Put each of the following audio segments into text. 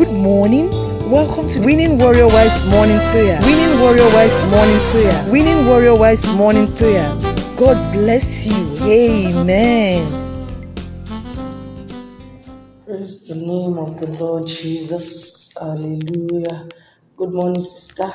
Good morning. Welcome to Winning Warrior Wives Morning Prayer. Winning Warrior Wives Morning Prayer. Winning Warrior Wives Morning Prayer. God bless you. Amen. Praise the name of the Lord Jesus. Hallelujah. Good morning, sister.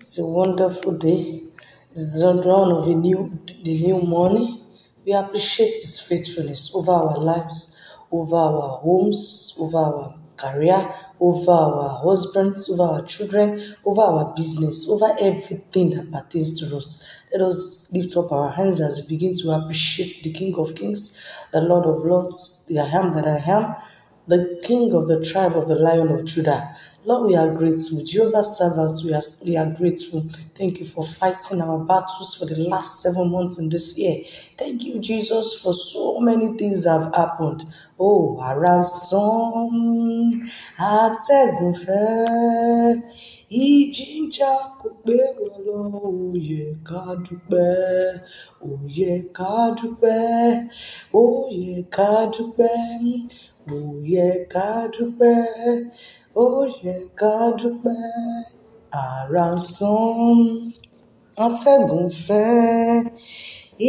It's a wonderful day. It's the dawn of a new, the new morning. We appreciate His faithfulness over our lives, over our homes, over our career, over our husbands, over our children, over our business, over everything that pertains to us. Let us lift up our hands as we begin to appreciate the King of Kings, the Lord of Lords, the I am that I am, the King of the tribe of the Lion of Judah. Lord, we are grateful. Jehovah Sabaoth, we are, we are grateful. Thank you for fighting our battles for the last seven months in this year. Thank you, Jesus, for so many things have happened. Oh, a ransom, atẹ́gùn fẹ́, ìjìjà kò gbé wa lọ, yẹ ká dúpẹ́, yẹ ká dúpẹ́, yẹ ká dúpẹ́. Ó yẹ ká dúpẹ́, ó yẹ ká dúpẹ́, àrà ń atẹ́gùn fẹ́,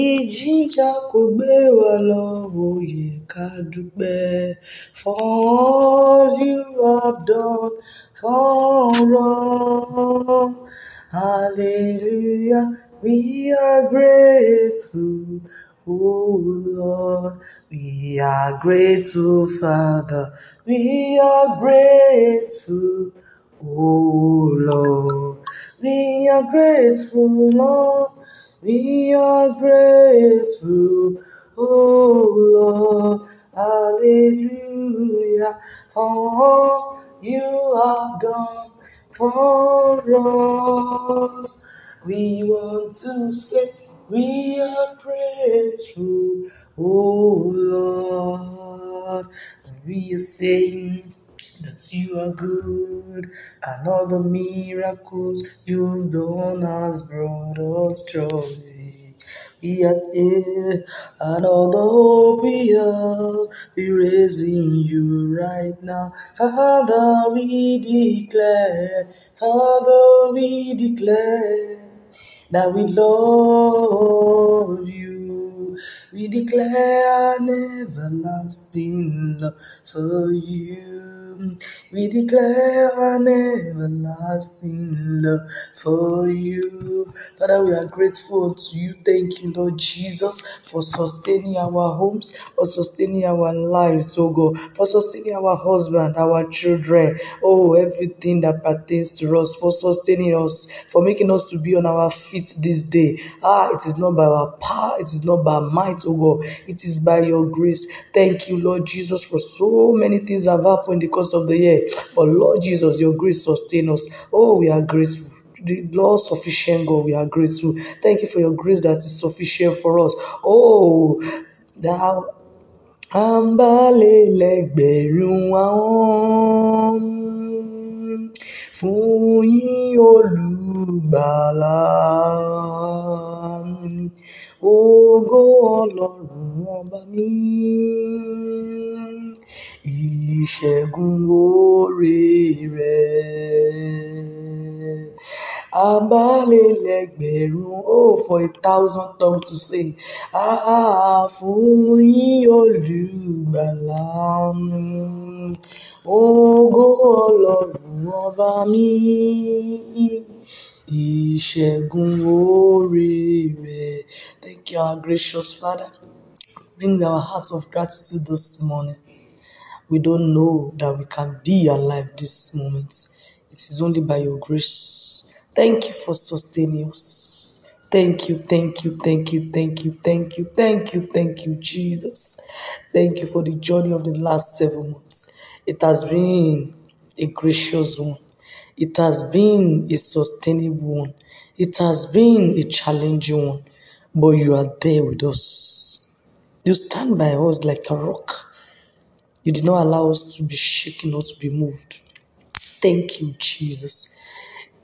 ìjìjà kò gbé wa lọ, yẹ ká dúpẹ́ for all you have done for us. Hallelujah, we are grateful, oh Lord. We are grateful, Father. We are grateful, oh Lord. We are grateful, Lord. We are grateful, oh Lord. Hallelujah, for all you have done for us. We want to say we are grateful, oh Lord. We are saying that you are good and all the miracles you've done has brought us joy. We are here and all the hope we have, we raising you right now. Father, we declare, Father, we declare that we love you. We declare an everlasting love for you. We declare an everlasting love for you. Father, we are grateful to you. Thank you, Lord Jesus, for sustaining our homes, for sustaining our lives, oh God, for sustaining our husband, our children, oh, everything that pertains to us, for sustaining us, for making us to be on our feet this day. Ah, it is not by our power, it is not by might, oh God, it is by your grace. Thank you, Lord Jesus, for so many things have happened course of the year. But Lord Jesus, your grace sustain us. Oh, we are grateful the Lord sufficient God, we are grateful. Thank you for your grace that is sufficient for us. Oh, thou àǹbálẹ̀lẹ́gbẹ̀rún. Ògo Ọlọ́run ọba mi, ìṣẹ́gun oore rẹ̀. Àbálẹ̀lẹ́gbẹ̀rún, oh, for a thousand tongues to say, ah, fún yín olùgbàlà. Ògo Ọlọ́run ọba mi, ìṣẹ́gun oore rẹ̀. You, our gracious Father. Bring our hearts of gratitude this morning. We don't know that we can be alive this moment. It is only by your grace. Thank you for sustaining us. Thank you, thank you, thank you, thank you, thank you, thank you, thank you, Jesus. Thank you for the journey of the last seven months. It has been a gracious one. It has been a sustainable one. It has been a challenging one. But you are there with us. You stand by us like a rock. You did not allow us to be shaken or to be moved. Thank you, Jesus.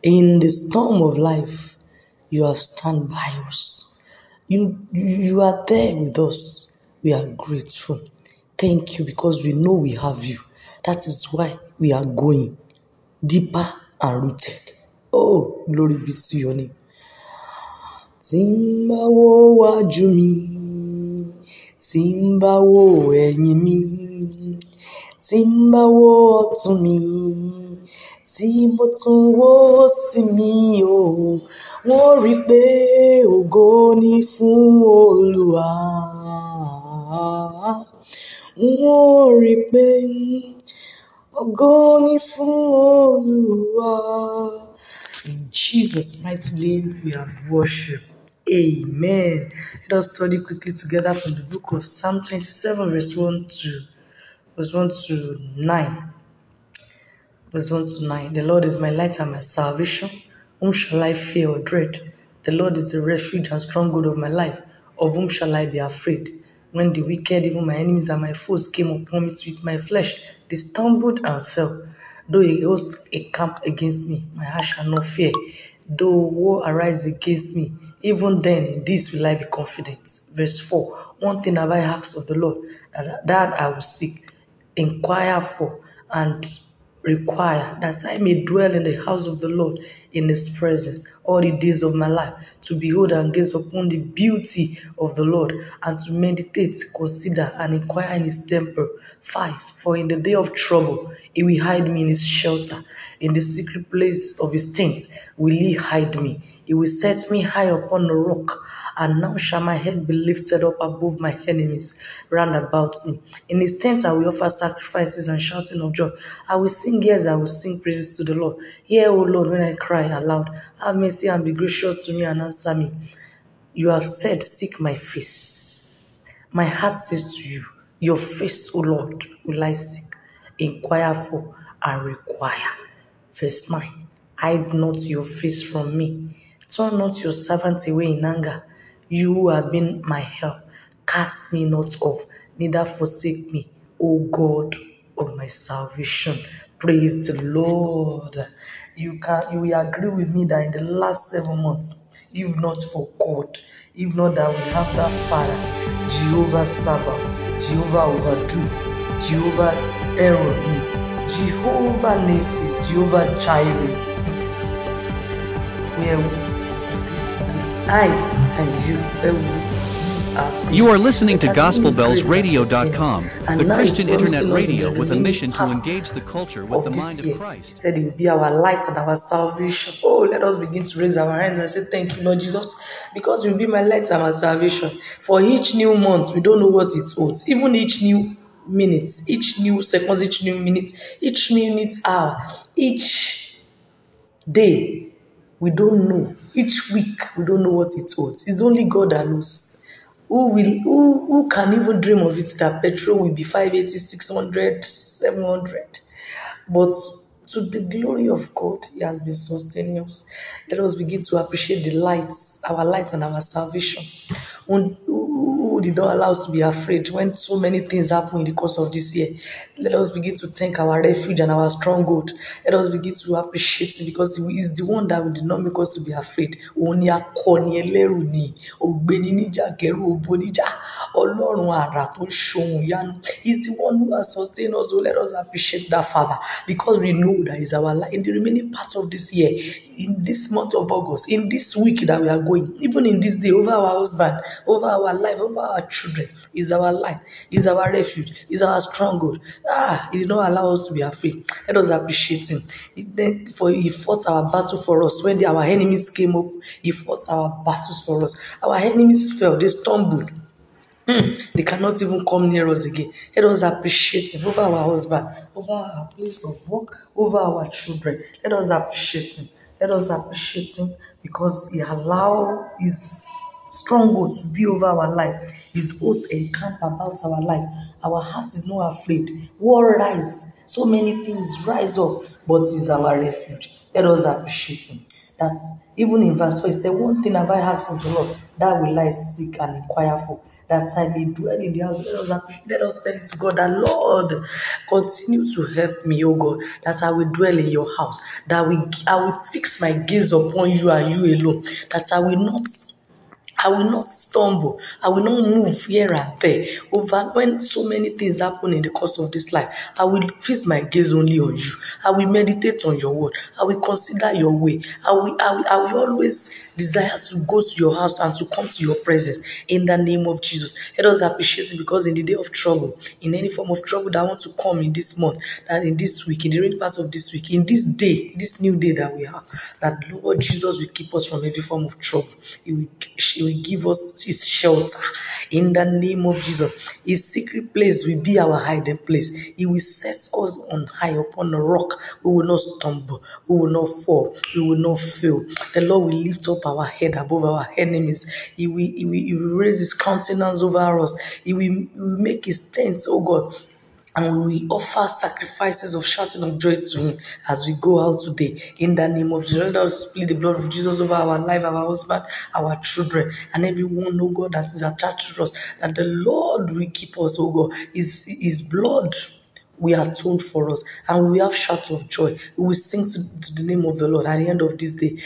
In the storm of life, you have stand by us. You, you are there with us. We are grateful. Thank you because we know we have you. That is why we are going deeper and rooted. Oh, glory be to your name. Tí ń bá wo wájú mi, tí ń bá wo ẹ̀yìn mi, tí ń bá wo ọ̀tún mi, tí mo tún wò sí mi o, wọ́n rí pé ògo ni fún Olúwa. Wọ́n rí pé ògo ni fún Olúwa. In Jesus' mighty name we have worship. Amen. Let us study quickly together from the book of Psalm 27, verse 1 to verse 1 to 9. Verse 1 to 9. The Lord is my light and my salvation. Whom shall I fear or dread? The Lord is the refuge and stronghold of my life. Of whom shall I be afraid? When the wicked, even my enemies and my foes, came upon me to eat my flesh, they stumbled and fell. Though a host encamp against me, my heart shall not fear. Though war arise against me, even then in this will I be confident. Verse 4 One thing have I asked of the Lord, that, I will seek, inquire for, and require that I may dwell in the house of the Lord in his presence all the days of my life, to behold and gaze upon the beauty of the Lord, and to meditate, consider, and inquire in his temple. 5. For in the day of trouble he will hide me in his shelter, in the secret place of his tent will he hide me. He will set me high upon a rock. And now shall my head be lifted up above my enemies round about me. In his tent I will offer sacrifices and shouting of joy. I will sing, yes, I will sing praises to the Lord. Hear, O Lord, when I cry aloud. Have mercy and be gracious to me and answer me. You have said, Seek my face. My heart says to you, Your face, O Lord, will I seek, inquire for, and require. Verse 9 Hide not your face from me. Turn not your servant away in anger. You who have been my help, cast me not off, neither forsake me, O God of my salvation. Praise the Lord. You can you will agree with me that in the last seven months, if not for God, if not that we have that Father, Jehovah Sabaoth, Jehovah Overdo, Jehovah Elohim, Jehovah Nisi, Jehovah Jireh, where I and you, where we are. You are listening to It has been His grace that GospelBellsRadio.com. Um and the Christian internet promising us in radio with a mission to engage the culture with the mind year. of He Christ. said it will be our light and our salvation. Oh, let us begin to raise our hands and say, Thank you, Lord Jesus, because you will be my light and my salvation. For each new month, we don't know what it holds. Even each new minute, each new seconds, each new minute, each minute hour, each day, we don't know. Each week, we don't know what it holds. It's only God that knows. Who will who, who can even dream of it that petrol will be 580, 600, 700? But to the glory of God, He has been sustaining us. Let us begin to appreciate the lights, our light and our salvation. Who, did not allow us to be afraid when so many things happen in the course of this year. Let us begin to thank our refuge and our stronghold. Let us begin to appreciate Him because He is the one that did not make us to be afraid. Òun ni akọni ẹlẹ́rù ni, ògbéni níjà kẹrù òbó níjà, Ọlọ́run àrà tó ṣohun ìyanu. He's the one who has sustained us. So let us appreciate that Father because we know that He's our life. In the remaining part of this year, in this month of August, in this week that we are going, even in this day, over our husband, over our life, over our children, is our light, is our refuge, is our stronghold. Ah, He did not allow us to be afraid. Let us appreciate Him. He, then, for He fought our battle for us. When the, our enemies came up, He fought our battles for us. Our enemies fell, they stumbled. Hmm, they cannot even come near us again. Let us appreciate Him over our husband, over our place of work, over our children. Let us appreciate Him. Let us appreciate Him because He allowed His stronghold to be over our life. His host encamp about our life. Our heart is not afraid. War rise. So many things rise up, but is our refuge. Let us appreciate Him. That's even in verse 4, it said, One thing have I asked of the Lord, that will I seek and inquire for, that I may dwell in the house. Let us, let us tell to God that, Lord, continue to help me, O God, that I will dwell in your house, that we, I will fix my gaze upon you and you alone, that I will not I will not stumble. I will not move here and there. Over when so many things happen in the course of this life, I will fix my gaze only on you. I will meditate on your word. I will consider your way. I will, I will, I will always desire to go to your house and to come to your presence in the name of Jesus. Let us appreciate it because in the day of trouble, in any form of trouble that want to come in this month, that in this week, in the remaining part of this week, in this day, this new day that we have, that Lord Jesus will keep us from every form of trouble. He will, he will give us his shelter in the name of Jesus. His secret place will be our hiding place. He will set us on high upon a rock. We will not stumble. We will not fall. We will not fail. The Lord will lift up our head above our enemies. He will, he will, he will raise his countenance over us. He will, he will make his tents, oh God, and we offer sacrifices of shouting of joy to Him as we go out today. In the name of Jesus, let us plead the blood of Jesus over our life, our husband, our children, and everyone, oh God, that is attached to us. That the Lord will keep us, oh God. His, his blood we are told for us, and we have shouts of joy. We will sing to, to, the name of the Lord at the end of this day.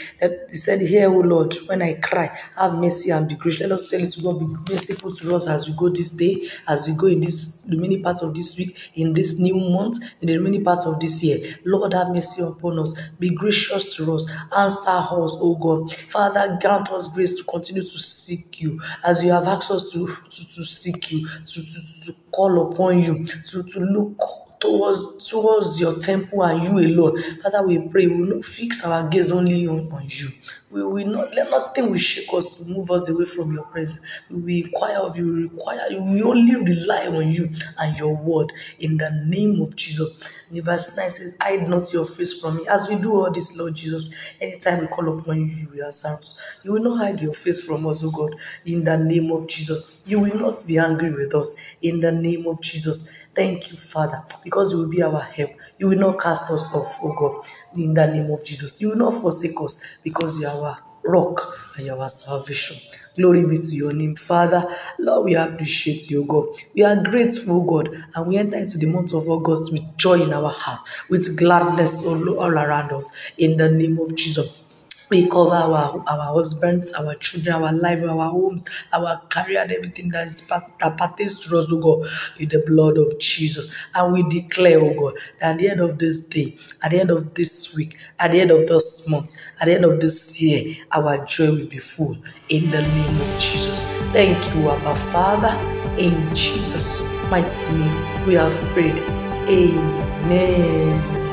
He said, Hear, O Lord, when I cry, have mercy and be gracious. Let us tell you to God, be merciful to us as we go this day, as we go in this remaining part of this week, in this new month, in the remaining part of this year. Lord, have mercy upon us. Be gracious to us. Answer us, O God. Father, grant us grace to continue to seek you as you have asked us to, to, to seek you, to, to, to call upon you, to, to look towards towards your temple and you alone. Father, we pray we will not fix our gaze only on, on you. We will not let nothing will shake us to move us away from your presence. We inquire of you, we require you, we only rely on you and your word in the name of Jesus. In verse 9 says, Hide not your face from me. As we do all this, Lord Jesus, anytime we call upon you, you will answer us. You will not hide your face from us, O God, in the name of Jesus. You will not be angry with us in the name of Jesus. Thank you, Father, because you will be our help. You will not cast us off, oh God, in the name of Jesus. You will not forsake us because you are our rock and you are our salvation. Glory be to your name, Father. Lord, we appreciate you, God. We are grateful, God, and we enter into the month of August with joy in our heart, with gladness all, all around us, in the name of Jesus. We cover our, our husbands, our children, our life, our homes, our career, and everything that is part, that pertains to us, oh God, with the blood of Jesus. And we declare, oh God, that at the end of this day, at the end of this week, at the end of this month, at the end of this year, our joy will be full in the name of Jesus. Thank you, Abba Father. In Jesus' mighty name, we have prayed. Amen.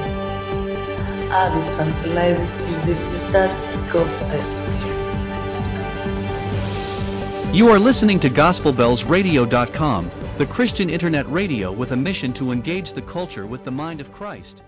Have a tantalizing Tuesday, sisters. God bless you. You are listening to GospelBellsRadio.com, the Christian internet radio with a mission to engage the culture with the mind of Christ.